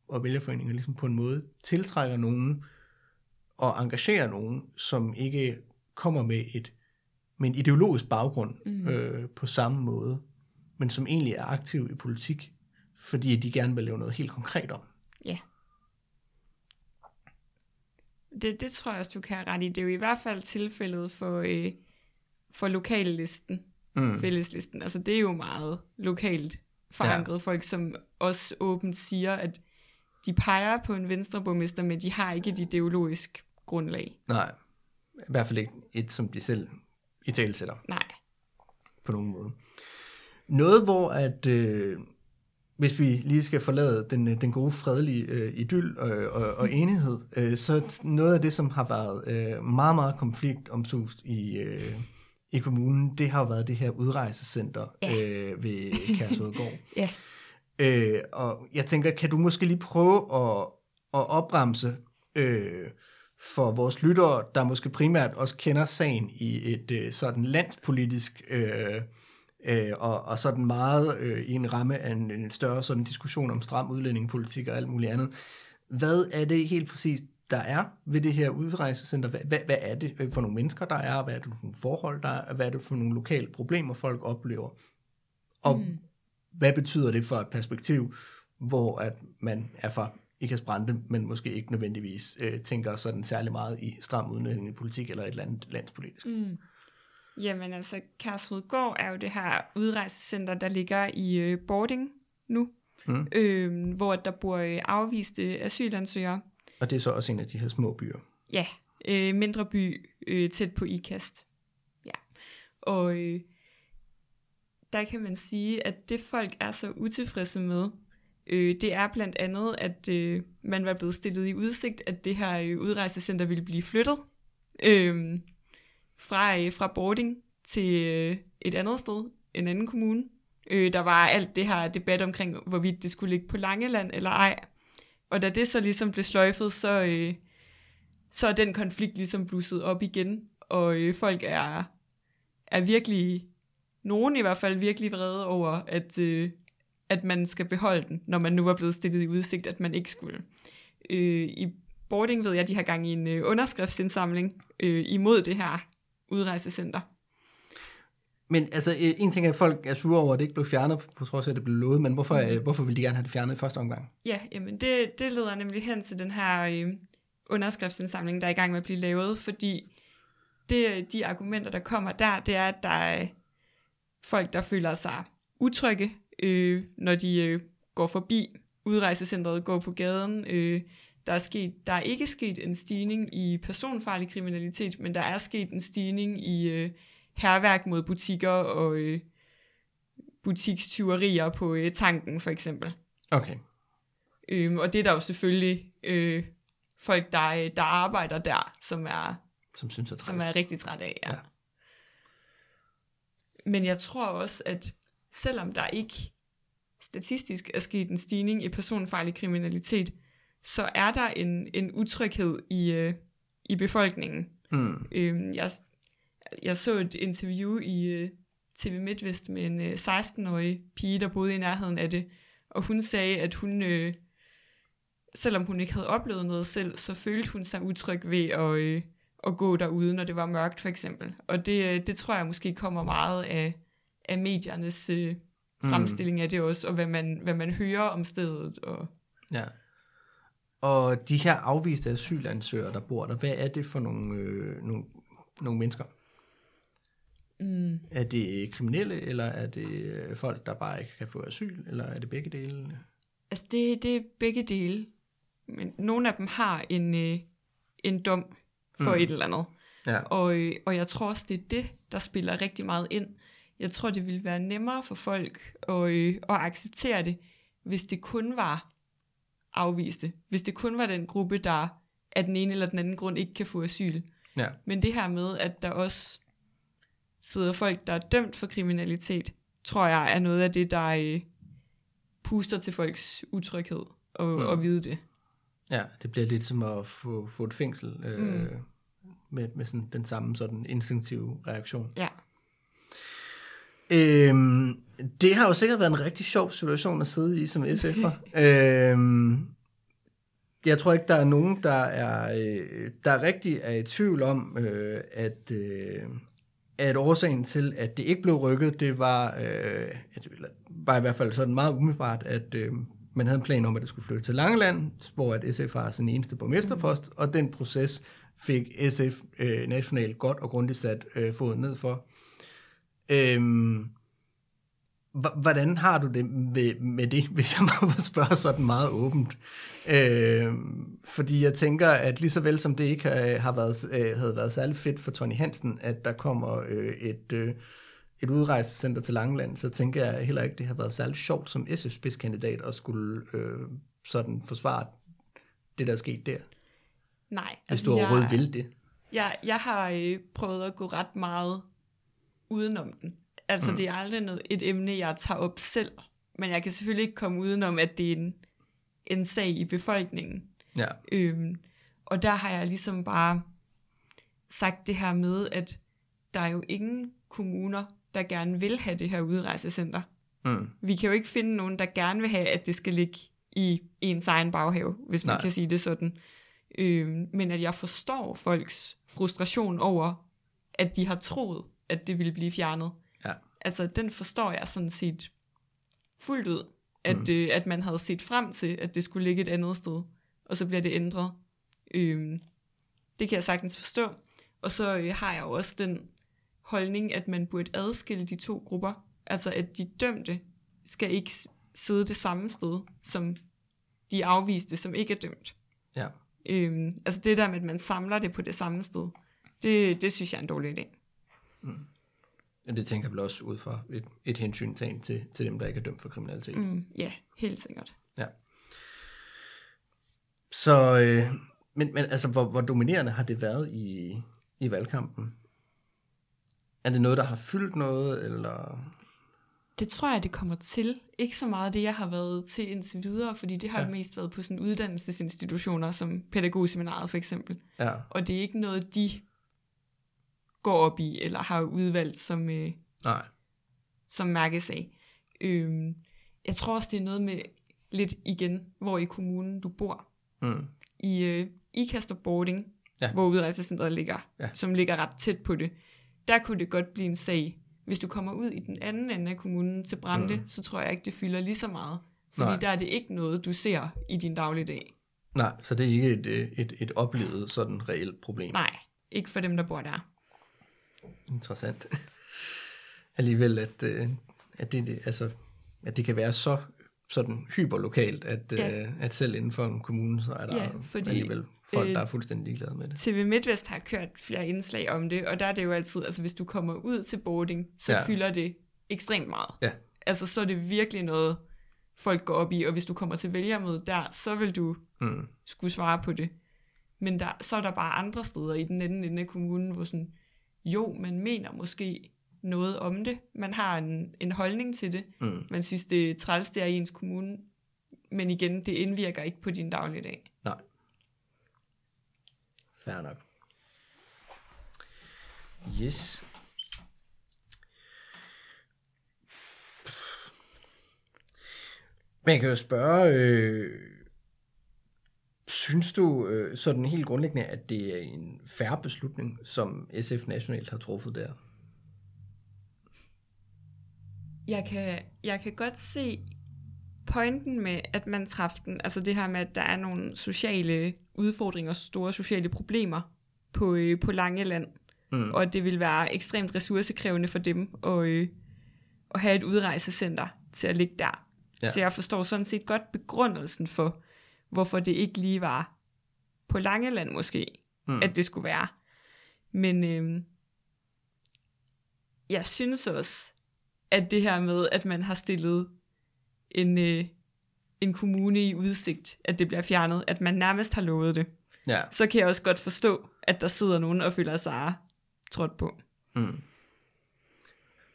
og vælgerforeninger ligesom på en måde tiltrækker nogen og engagerer nogen, som ikke kommer med et med en ideologisk baggrund mm. øh, på samme måde, men som egentlig er aktiv i politik, fordi de gerne vil lave noget helt konkret om. Ja. Det, det tror jeg også, du kan have ret i. Det er jo i hvert fald tilfældet for, øh, for lokallisten, Mm. fælleslisten. Altså det er jo meget lokalt forankret. Ja. Folk, som også åbent siger, at de peger på en venstreborgmester, men de har ikke et ideologisk grundlag. Nej, i hvert fald ikke et, som de selv i tale sætter Nej. på nogen måde. Noget, hvor at, øh, hvis vi lige skal forlade den, den gode, fredelige øh, idyll og, og, og enighed, øh, så noget af det, som har været øh, meget, meget konfliktomsust i, øh, i kommunen, det har jo været det her udrejsecenter Ja. øh, ved Kærshovedgård. Ja. Øh, og jeg tænker, kan du måske lige prøve at, at opbremse øh, for vores lyttere, der måske primært også kender sagen i et øh, sådan landspolitisk øh, øh, og, og sådan meget øh, i en ramme af en, en større sådan diskussion om stram udlændingepolitik og alt muligt andet. Hvad er det helt præcis, der er ved det her udrejsecenter? Hvad, hvad, hvad er det for nogle mennesker, der er? Hvad er det for nogle forhold, der er? Hvad er det for nogle lokale problemer, folk oplever? Og mm. hvad betyder det for et perspektiv, hvor at man er fra Ikas Brande, men måske ikke nødvendigvis øh, tænker sådan særlig meget i stram udlændingepolitik eller et eller andet landspolitisk? Mm. Jamen altså, Kærshovedgård er jo det her udrejsecenter, der ligger i øh, boarding nu, Mm. øh, hvor der bor øh, afviste asylansøgere. Og det er så også en af de her små byer. Ja, øh, mindre by øh, tæt på Ikast. Ja. Og øh, der kan man sige, at det folk er så utilfredse med, øh, det er blandt andet, at øh, man var blevet stillet i udsigt, at det her øh, udrejsecenter ville blive flyttet øh, fra, øh, fra boarding til øh, et andet sted, en anden kommune. Øh, der var alt det her debat omkring, hvorvidt det skulle ligge på Langeland eller ej. Og da det så ligesom blev sløjfet, så, øh, så er den konflikt ligesom blusset op igen, og øh, folk er, er virkelig, nogen i hvert fald virkelig vrede over, at, øh, at man skal beholde den, når man nu var blevet stillet i udsigt, at man ikke skulle. Øh, I boarding ved jeg, de har gang i en øh, underskriftsindsamling øh, imod det her udrejsecenter. Men altså, øh, en ting er, at folk er sure over, at det ikke blev fjernet, på trods af, at det blev lovet, men hvorfor, Mhm. øh, hvorfor vil de gerne have det fjernet i første omgang? Ja, jamen det, det leder nemlig hen til den her øh, underskriftsindsamling, der er i gang med at blive lavet, fordi det, de argumenter, der kommer der, det er, at der er folk, der føler sig utrygge, øh, når de øh, går forbi udrejsecentret, går på gaden. Øh, der, er sket, der er ikke sket en stigning i personfarlig kriminalitet, men der er sket en stigning i øh, herværk mod butikker og øh, butikstyverier på øh, tanken, for eksempel. Okay. Øhm, og det er der jo selvfølgelig øh, folk, der, øh, der arbejder der, som er, Som synes er træls. som er rigtig træt af. Ja. Ja. ja. Men jeg tror også, at selvom der ikke statistisk er sket en stigning i personfarlig kriminalitet, så er der en, en utryghed i, øh, i befolkningen. Mm. Øhm, jeg, jeg så et interview i øh, TV MidtVest med en øh, 16-årig pige, der boede i nærheden af det, og hun sagde, at hun, øh, selvom hun ikke havde oplevet noget selv, så følte hun sig utryg ved at, øh, at gå derude, når det var mørkt for eksempel. Og det, øh, det tror jeg måske kommer meget af, af mediernes øh, fremstilling af det også, og hvad man, hvad man hører om stedet. Og, Ja. Og de her afviste asylansøgere, der bor der, hvad er det for nogle, øh, nogle, nogle mennesker? mm, Er det kriminelle, eller er det øh, folk, der bare ikke kan få asyl, eller er det begge dele? Altså, det, det er begge dele. Men nogle af dem har en, øh, en dom for Mm. mm. et eller andet. Ja. Og, øh, og jeg tror også, det er det, der spiller rigtig meget ind. Jeg tror, det ville være nemmere for folk at, øh, at acceptere det, hvis det kun var afviste. Hvis det kun var den gruppe, der af den ene eller den anden grund ikke kan få asyl. Ja. Men det her med, at der også sidder folk, der er dømt for kriminalitet, tror jeg er noget af det, der øh, puster til folks utryghed og, Mm. mm. og vide det. Ja, det bliver lidt som at få, få et fængsel øh, Mm. med, med sådan den samme sådan instinktive reaktion. Ja. Øhm, det har jo sikkert været en rigtig sjov situation at sidde i som SF'er. øhm, jeg tror ikke, der er nogen, der er, øh, der rigtig er i tvivl om, øh, at, øh, at årsagen til, at det ikke blev rykket, det var, øh, var i hvert fald sådan meget umiddelbart, at øh, man havde en plan om, at det skulle flytte til Langeland, hvor at SF har sin eneste borgmesterpost, og den proces fik SF øh, nationalt godt og grundigt sat øh, foden ned for. Øhm, hvordan har du det med, med det, hvis jeg må spørge sådan meget åbent? Øhm, fordi jeg tænker, at lige så vel som det ikke har, har været, øh, havde været særlig fedt for Tony Hansen, at der kommer øh, et, øh, et udrejsecenter til Langeland, så tænker jeg heller ikke, det har været særlig sjovt som SF-spidskandidat at skulle øh, sådan forsvare det, der er sket der. Nej. Hvis du overhovedet vil det. Jeg, jeg har øh, prøvet at gå ret meget udenom den. Altså, Mm. det er aldrig noget, et emne, jeg tager op selv. Men jeg kan selvfølgelig ikke komme udenom, at det er en, en sag i befolkningen. Ja. Øhm, og der har jeg ligesom bare sagt det her med, at der er jo ingen kommuner, der gerne vil have det her udrejsecenter. Mm. Vi kan jo ikke finde nogen, der gerne vil have, at det skal ligge i ens egen baghave, hvis man. Nej. kan sige det sådan. Øhm, men at jeg forstår folks frustration over, at de har troet, at det ville blive fjernet. Ja. Altså, den forstår jeg sådan set fuldt ud, at, Mm. øh, at man havde set frem til, at det skulle ligge et andet sted, og så bliver det ændret. Øhm, det kan jeg sagtens forstå. Og så øh, har jeg jo også den holdning, at man burde adskille de to grupper. Altså, at de dømte skal ikke sidde det samme sted, som de afviste, som ikke er dømt. Ja. Øhm, altså det der med, at man samler det på det samme sted, det, det synes jeg er en dårlig idé. Men det tænker jeg vel også ud fra et, et hensyn til, til dem, der ikke er dømt for kriminalitet. Mm. Mm, ja, helt sikkert. Ja. Så, øh, men, men altså, hvor, hvor dominerende har det været i, i valgkampen? Er det noget, der har fyldt noget, eller... Det tror jeg, det kommer til. Ikke så meget det, jeg har været til indtil videre, fordi det har ja. mest været på sådan uddannelsesinstitutioner, som pædagogseminaret for eksempel. Ja, Og det er ikke noget, de går op i, eller har udvalgt som, øh, nej. som mærkes af. Øhm, jeg tror også, det er noget med lidt igen, hvor i kommunen du bor. Mm. I øh, Ikast og Boarding, Ja. hvor udrejsecentret ligger, Ja. som ligger ret tæt på det, der kunne det godt blive en sag. Hvis du kommer ud i den anden ende af kommunen til Brande, Mm. mm. så tror jeg ikke, det fylder lige så meget. Fordi Nej. der er det ikke noget, du ser i din dagligdag. Nej, så det er ikke et, øh, et, et oplevet sådan reelt problem. Nej, ikke for dem, der bor der. Interessant. Alligevel, at, øh, at, det, altså, at det kan være så sådan hyperlokalt, at, Ja. øh, at selv inden for en kommune, så er der Ja, fordi, alligevel folk, øh, der er fuldstændig ligeglade med det. TV MidtVest har kørt flere indslag om det, og der er det jo altid, altså hvis du kommer ud til boarding, så ja. fylder det ekstremt meget. Ja. Altså så er det virkelig noget, folk går op i, og hvis du kommer til vælgermødet der, så vil du Mm. skulle svare på det. Men der, så er der bare andre steder i den anden ende af kommunen, hvor sådan, jo, man mener måske noget om det, man har en, en holdning til det, Mm. man synes, det er træls, det er i ens kommune, men igen, det indvirker ikke på din dagligdag. Nej. Fair nok. Yes. Man kan jo spørge, øh, synes du øh, sådan helt grundlæggende, at det er en færre beslutning, som SF nationalt har truffet der? jeg kan, jeg kan godt se pointen med, at man træffede den, altså det her med, at der er nogle sociale udfordringer, store sociale problemer på, øh, på Langeland, Mm. og at det vil være ekstremt ressourcekrævende for dem at, øh, at have et udrejsecenter til at ligge der. Ja. Så jeg forstår sådan set godt begrundelsen for, hvorfor det ikke lige var på Langeland måske, Mm. at det skulle være. Men øh, jeg synes også, at det her med, at man har stillet en, øh, en kommune i udsigt, at det bliver fjernet, at man nærmest har lovet det, Ja. så kan jeg også godt forstå, at der sidder nogen og føler sig trådt på. Mm.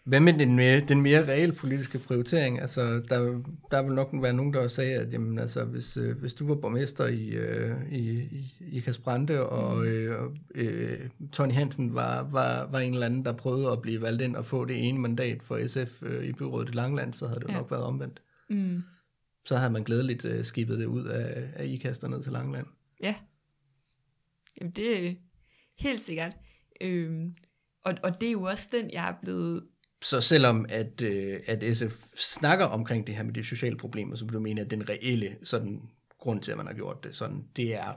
Hvad med den mere, den mere reelle politiske prioritering? Altså, der, der vil nok være nogen, der sagde, at jamen, altså, hvis, øh, hvis du var borgmester i, øh, i, i, Kasprande, og Mm. øh, øh, Tony Hansen var, var, var en eller anden, der prøvede at blive valgt ind og få det ene mandat for SF øh, i byrådet i Langland, så havde det Ja. nok været omvendt. Mm. Så havde man glædeligt øh, skibet det ud af, af IKAST og ned til Langland. Ja. Jamen, det er helt sikkert. Øhm, og, og det er jo også den, jeg er blevet... Så selvom at, øh, at SF snakker omkring det her med de sociale problemer, så vil du mene, at den reelle sådan, grund til, at man har gjort det, sådan, det er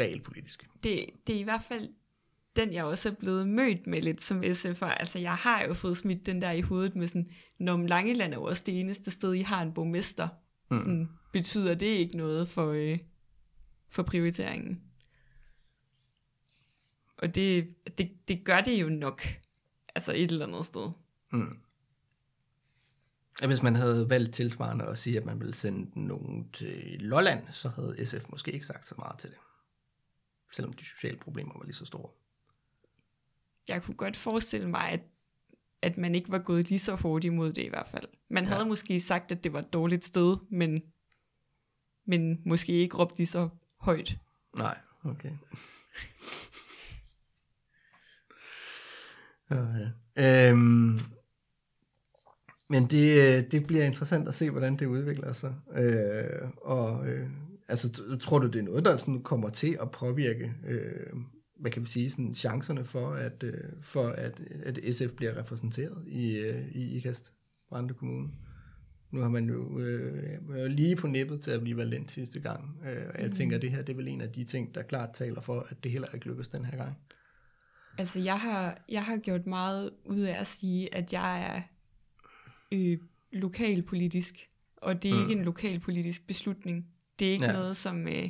reelt politisk. Det, det er i hvert fald den, jeg også er blevet mødt med lidt som SF'er. Altså, jeg har jo fået smidt den der i hovedet med sådan, når Langeland er jo også det eneste sted, I har en borgmester. Mm. Sådan, betyder det ikke noget for, øh, for prioriteringen? Og det, det, det gør det jo nok. Altså et eller andet sted. Mm. Hvis man havde valgt tilsvarende at sige, at man ville sende nogen til Lolland, så havde SF måske ikke sagt så meget til det. Selvom de sociale problemer var lige så store. jeg kunne godt forestille mig, at, at man ikke var gået lige så hårdt imod det i hvert fald. Man ja. havde måske sagt, at det var et dårligt sted, men, men måske ikke råbt lige så højt. Nej, okay. Ja. Øhm, men det, øh, det bliver interessant at se, hvordan det udvikler sig. Øh, og øh, altså, tror du, det er noget, der sådan kommer til at påvirke, øh, hvad kan vi sige, sådan chancerne for, at, øh, for at, at SF bliver repræsenteret i, øh, i IKAST, Brande Kommune? Nu har man jo øh, været lige på nippet til at blive valgt ind sidste gang. Øh, og jeg Mm. tænker, at det her det er vel en af de ting, der klart taler for, at det heller ikke lykkes den her gang. Altså, jeg har, jeg har gjort meget ud af at sige, at jeg er øh, lokalpolitisk, og det er Mm. ikke en lokalpolitisk beslutning. Det er ikke Ja. noget, som øh,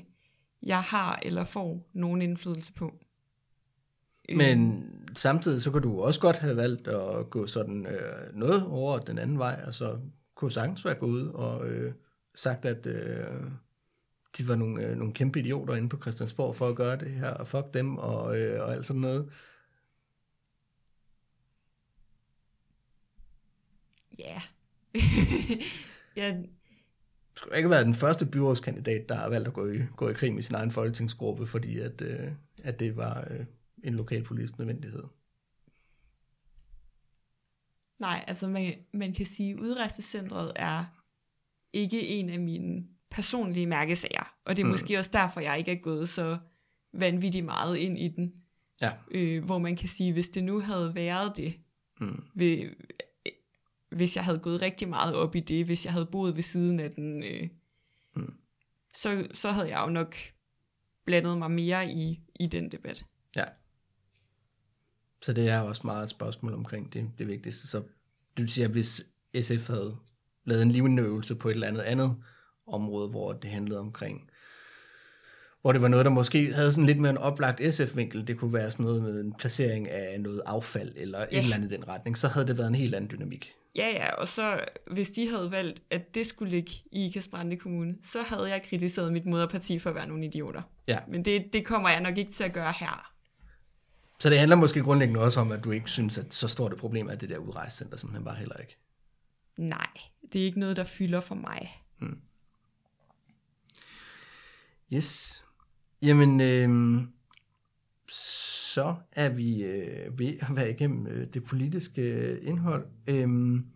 jeg har eller får nogen indflydelse på. Øh, Men samtidig så kunne du også godt have valgt at gå sådan øh, noget over den anden vej, altså kunne sagtens være gået ud og øh, sagt, at øh, de var nogle, øh, nogle kæmpe idioter inde på Christiansborg for at gøre det her, og fuck dem, og, øh, og alt sådan noget. Ja. ja, skulle ikke være den første byrådskandidat, der har valgt at gå i, gå i krig med sin egen folketingsgruppe, fordi at, øh, at det var øh, en lokalpolitisk nødvendighed. Nej, altså man, man kan sige, at udrejsecentret er ikke en af mine personlige mærkesager. Og det er mm. måske også derfor, jeg ikke er gået så vanvittigt meget ind i den. Ja. Øh, hvor man kan sige, hvis det nu havde været det, Mm. ved, hvis jeg havde gået rigtig meget op i det, hvis jeg havde boet ved siden af den, øh, Mm. så, så havde jeg jo nok blandet mig mere i, i den debat. Ja. Så det er også meget et spørgsmål omkring det, det vigtigste. Så du siger, hvis SF havde lavet en lignende øvelse på et eller andet andet område, hvor det handlede omkring, hvor det var noget, der måske havde sådan lidt mere en oplagt SF-vinkel, det kunne være sådan noget med en placering af noget affald, eller. Ja. et eller andet i den retning, så havde det været en helt anden dynamik. Ja, ja, og så hvis de havde valgt, at det skulle ligge i Ikast Kommune, så havde jeg kritiseret mit moderparti for at være nogle idioter. Ja. Men det, det kommer jeg nok ikke til at gøre her. Så det handler måske grundlæggende også om, at du ikke synes, at så stort et problem er det der udrejsecenter, simpelthen bare heller ikke. Nej, det er ikke noget, der fylder for mig. Yes. Jamen, øh, så er vi øh, ved at være igennem øh, det politiske øh, indhold. Øhm,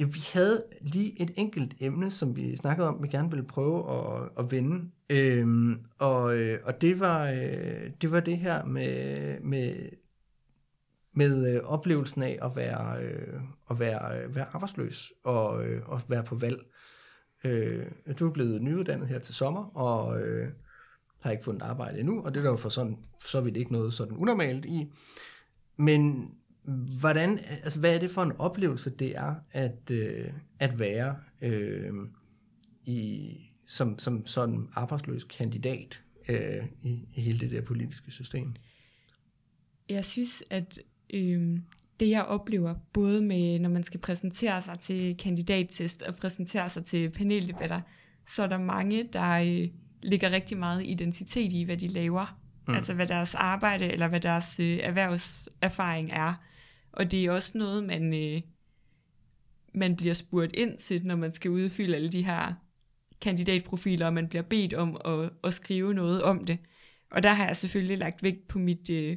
ja, vi havde lige et enkelt emne, som vi snakkede om, vi gerne ville prøve at, at vende. Øhm, og, øh, og det var, øh, det var det her med, med, med øh, oplevelsen af at være, øh, at være, øh, være arbejdsløs og, øh, og være på valg. Øh, du er blevet nyuddannet her til sommer, og øh, har ikke fundet arbejde endnu, og det er der jo for sådan, så vidt ikke noget sådan unormalt i. Men hvordan, altså, hvad er det for en oplevelse, det er at, øh, at være øh, i, som, som sådan arbejdsløs kandidat øh, i, i hele det der politiske system? Jeg synes, at øh, det jeg oplever, både med når man skal præsentere sig til kandidattest og præsentere sig til paneldebatter, så er der mange, der øh, ligger rigtig meget identitet i, hvad de laver. Mm. Altså hvad deres arbejde eller hvad deres øh, erhvervserfaring er. Og det er også noget, man, øh, man bliver spurgt ind til, når man skal udfylde alle de her kandidatprofiler, og man bliver bedt om at, at skrive noget om det. Og der har jeg selvfølgelig lagt vægt på mit, øh,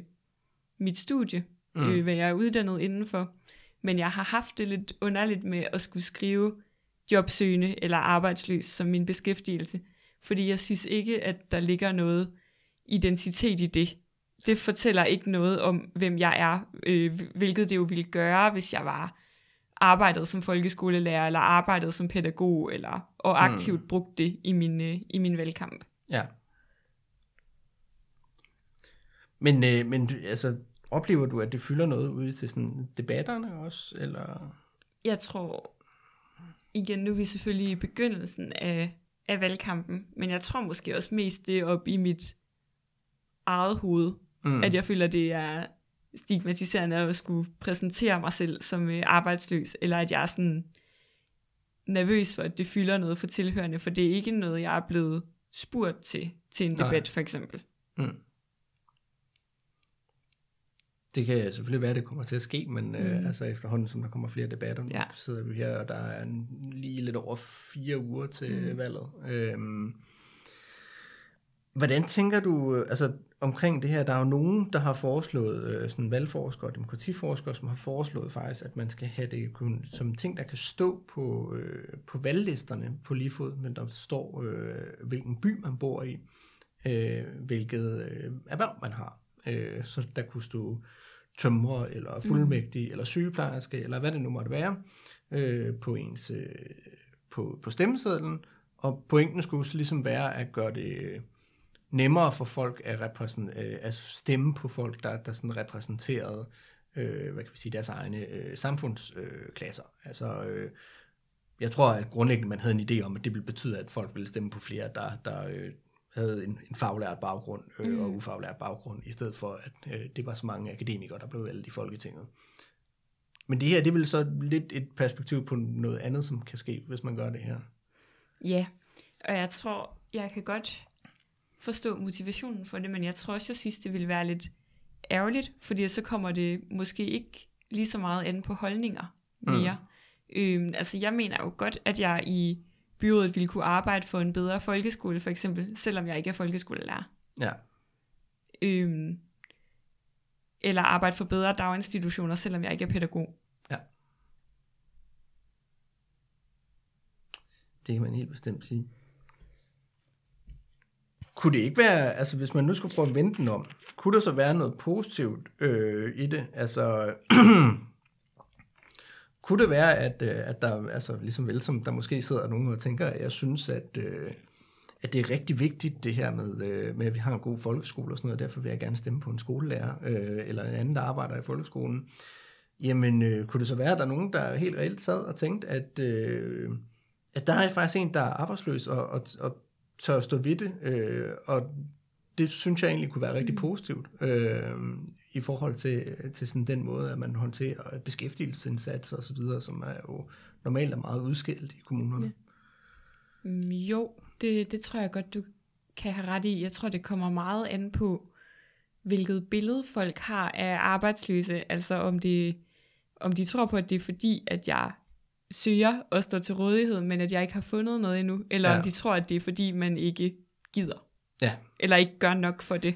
mit studie, mm. øh, hvad jeg er uddannet indenfor. Men jeg har haft det lidt underligt med at skulle skrive jobsøgende eller arbejdsløs som min beskæftigelse. Fordi jeg synes ikke, at der ligger noget identitet i det. Det fortæller ikke noget om, hvem jeg er, øh, hvilket det jo ville gøre, hvis jeg var arbejdet som folkeskolelærer, eller arbejdet som pædagog, eller og aktivt mm. brugt det i min, øh, i min valgkamp. Ja. Men, øh, men altså, oplever du, at det fylder noget ude til sådan debatterne også? Eller? Jeg tror, igen, nu er vi selvfølgelig i begyndelsen af, af valgkampen, men jeg tror måske også mest det op i mit eget hoved, Mm. at jeg føler, det er stigmatiserende at skulle præsentere mig selv som øh, arbejdsløs, eller at jeg er sådan nervøs for, at det fylder noget for tilhørende, for det er ikke noget, jeg er blevet spurgt til, til en Nej. debat for eksempel. Mm. Det kan selvfølgelig være, at det kommer til at ske, men mm. øh, Mm. altså efterhånden, som der kommer flere debatter, nu Ja. sidder vi her, og der er en, lige lidt over fire uger til mm. Valget. Øhm, hvordan tænker du, øh, altså omkring det her, der er jo nogen, der har foreslået, øh, sådan valgforskere og demokratiforskere, som har foreslået faktisk, at man skal have det kun, som ting, der kan stå på, øh, på valglisterne på lige fod, men der står, øh, hvilken by man bor i, øh, hvilket øh, erhverv man har. Øh, så der kunne stå tømrer, eller fuldmægtig, mm. eller sygeplejerske, eller hvad det nu måtte være, øh, på ens øh, på, på stemmesedlen. Og pointen skulle ligesom være at gøre det nemmere for folk at, repræsent, øh, at stemme på folk, der, der sådan repræsenterede øh, hvad kan vi sige, deres egne øh, samfundsklasser. Øh, altså, øh, jeg tror, at grundlæggende man havde en idé om, at det ville betyde, at folk ville stemme på flere, der, der øh, havde en, en faglært baggrund øh, Mm. og ufaglært baggrund, i stedet for, at øh, det var så mange akademikere, der blev valgt i Folketinget. Men det her, det er vel så lidt et perspektiv på noget andet, som kan ske, hvis man gør det her. Ja, og jeg tror, jeg kan godt forstå motivationen for det, men jeg tror også, jeg synes, det ville være lidt ærgerligt, fordi så kommer det måske ikke lige så meget an på holdninger mere. Mm. Øhm, altså jeg mener jo godt, at jeg i byrådet ville kunne arbejde for en bedre folkeskole, for eksempel, selvom jeg ikke er folkeskolelærer. Ja. Øhm, eller arbejde for bedre daginstitutioner, selvom jeg ikke er pædagog. Det kan man helt bestemt sige. Kunne det ikke være, altså hvis man nu skulle prøve at vende den om, kunne der så være noget positivt øh, i det? Altså, kunne det være, at, øh, at der, altså ligesom vel som der måske sidder nogen og tænker, at jeg synes, at, øh, at det er rigtig vigtigt det her med, øh, med, at vi har en god folkeskole og sådan noget, derfor vil jeg gerne stemme på en skolelærer, eller en anden, der arbejder i folkeskolen. Jamen, kunne det så være, at der er nogen, der helt reelt sad og tænkte, at, at der er faktisk en, der er arbejdsløs og, og, og tør stå ved det, og det synes jeg egentlig kunne være rigtig positivt øh, i forhold til, til sådan den måde, at man håndterer beskæftigelsesindsatser og så videre, som er jo normalt er meget udskilt i kommunerne. Mm, Jo, det, det tror jeg godt, du kan have ret i. Jeg tror, det kommer meget an på, hvilket billede folk har af arbejdsløse. Altså om, det, om de tror på, at det er fordi, at jeg søger og står til rådighed, men at jeg ikke har fundet noget endnu. Eller ja. Ja. om de tror, at det er fordi, man ikke gider. Ja. Eller ikke gør nok for det.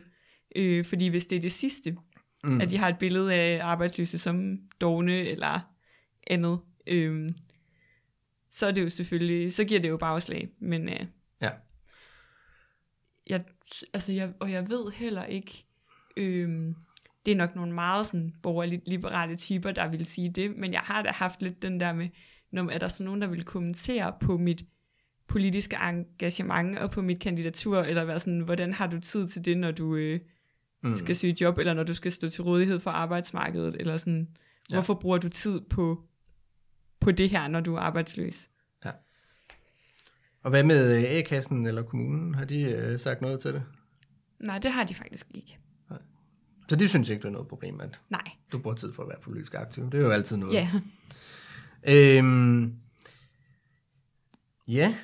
Øh, fordi hvis det er det sidste, Mm. at de har et billede af arbejdsløse som dogne eller andet, øhm, så er det jo selvfølgelig, så giver det jo bagslag. Men øh, Ja. jeg, altså jeg, og jeg ved heller ikke, øhm, det er nok nogle meget sådan borgerligt liberale typer, der vil sige det, men jeg har da haft lidt den der med, når er der så nogen, der vil kommentere på mit politiske engagement og på mit kandidatur, eller være sådan, hvordan har du tid til det, når du øh, Mm. skal søge job, eller når du skal stå til rådighed for arbejdsmarkedet, eller sådan, Ja. hvorfor bruger du tid på, på det her, når du er arbejdsløs? Og hvad med øh, A-kassen eller kommunen? Har de øh, sagt noget til det? Nej, det har de faktisk ikke. Så de synes ikke, det er noget problem, at Nej. du bruger tid på at være politisk aktiv. Det er jo altid noget. Ja. Øhm, ja,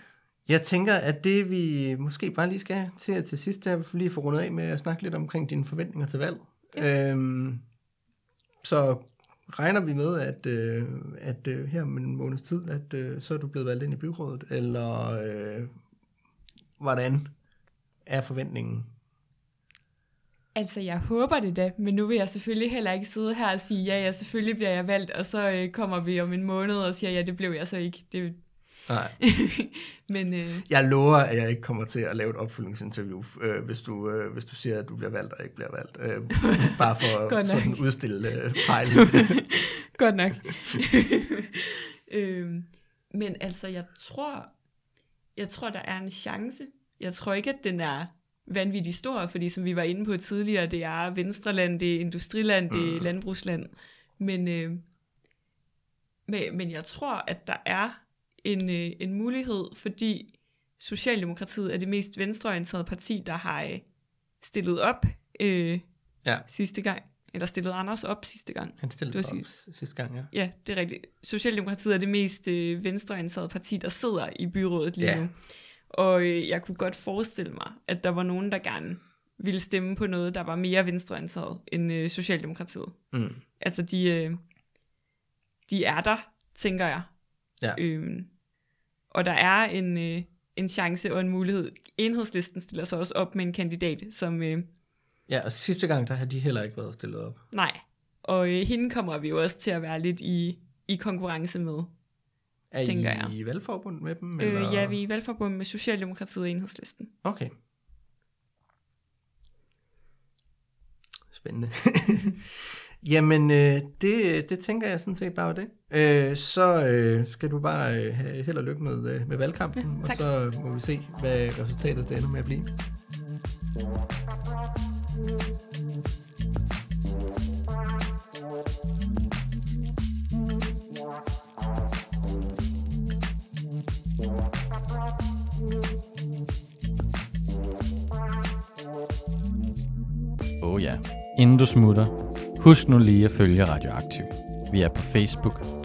jeg tænker, at det vi måske bare lige skal til til sidst, er at lige få rundet af med at snakke lidt omkring dine forventninger til valg. Ja. Øhm, så regner vi med, at, øh, at øh, her om en måneds tid, at øh, så er du blevet valgt ind i byrådet, eller øh, hvordan er forventningen? Altså, jeg håber det da, men nu vil jeg selvfølgelig heller ikke sidde her og sige, ja, ja, selvfølgelig bliver jeg valgt, og så øh, kommer vi om en måned og siger, ja, det blev jeg så ikke. Det, Nej. men øh, Jeg lover, at jeg ikke kommer til at lave et opfølgningsinterview, øh, hvis, du, øh, hvis du siger, at du bliver valgt og ikke bliver valgt. Øh, bare for at sådan udstille øh, fejl. godt nok. øhm, men altså, jeg tror, jeg tror, der er en chance. Jeg tror ikke, at den er vanvittig stor, fordi som vi var inde på tidligere, det er venstreland, det er industriland, det er landbrugsland. Men, øh, men, men jeg tror, at der er en, øh, en mulighed, fordi Socialdemokratiet er det mest venstreorienterede parti, der har øh, stillet op øh, Ja. sidste gang, eller stillet Anders op sidste gang. Han stillede op sygt. sidste gang, ja. Ja, det er rigtigt. Socialdemokratiet er det mest øh, venstreorienterede parti, der sidder i byrådet lige Ja. nu. Og øh, jeg kunne godt forestille mig, at der var nogen, der gerne ville stemme på noget, der var mere venstreorienteret end øh, Socialdemokratiet. Mm. Altså, de, øh, de er der, tænker jeg. Ja. Øhm, og der er en, øh, en chance og en mulighed. Enhedslisten stiller sig også op med en kandidat, som... Øh, Ja, og sidste gang, der har de heller ikke været stillet op. nej. Og øh, hende kommer vi jo også til at være lidt i, i konkurrence med. Er Tænker I jeg. i valgforbund med dem? Øh, ja, vi er i valgforbund med Socialdemokratiet og Enhedslisten. Okay. Spændende. Jamen, øh, det, det tænker jeg sådan set bare det. Øh, så øh, skal du bare øh, have held og lykke med, øh, med valgkampen, Ja, og så må vi se, hvad resultatet det ender med at blive. Og ja, inden du smutter, husk nu lige at følge Radioaktiv. Vi er på Facebook,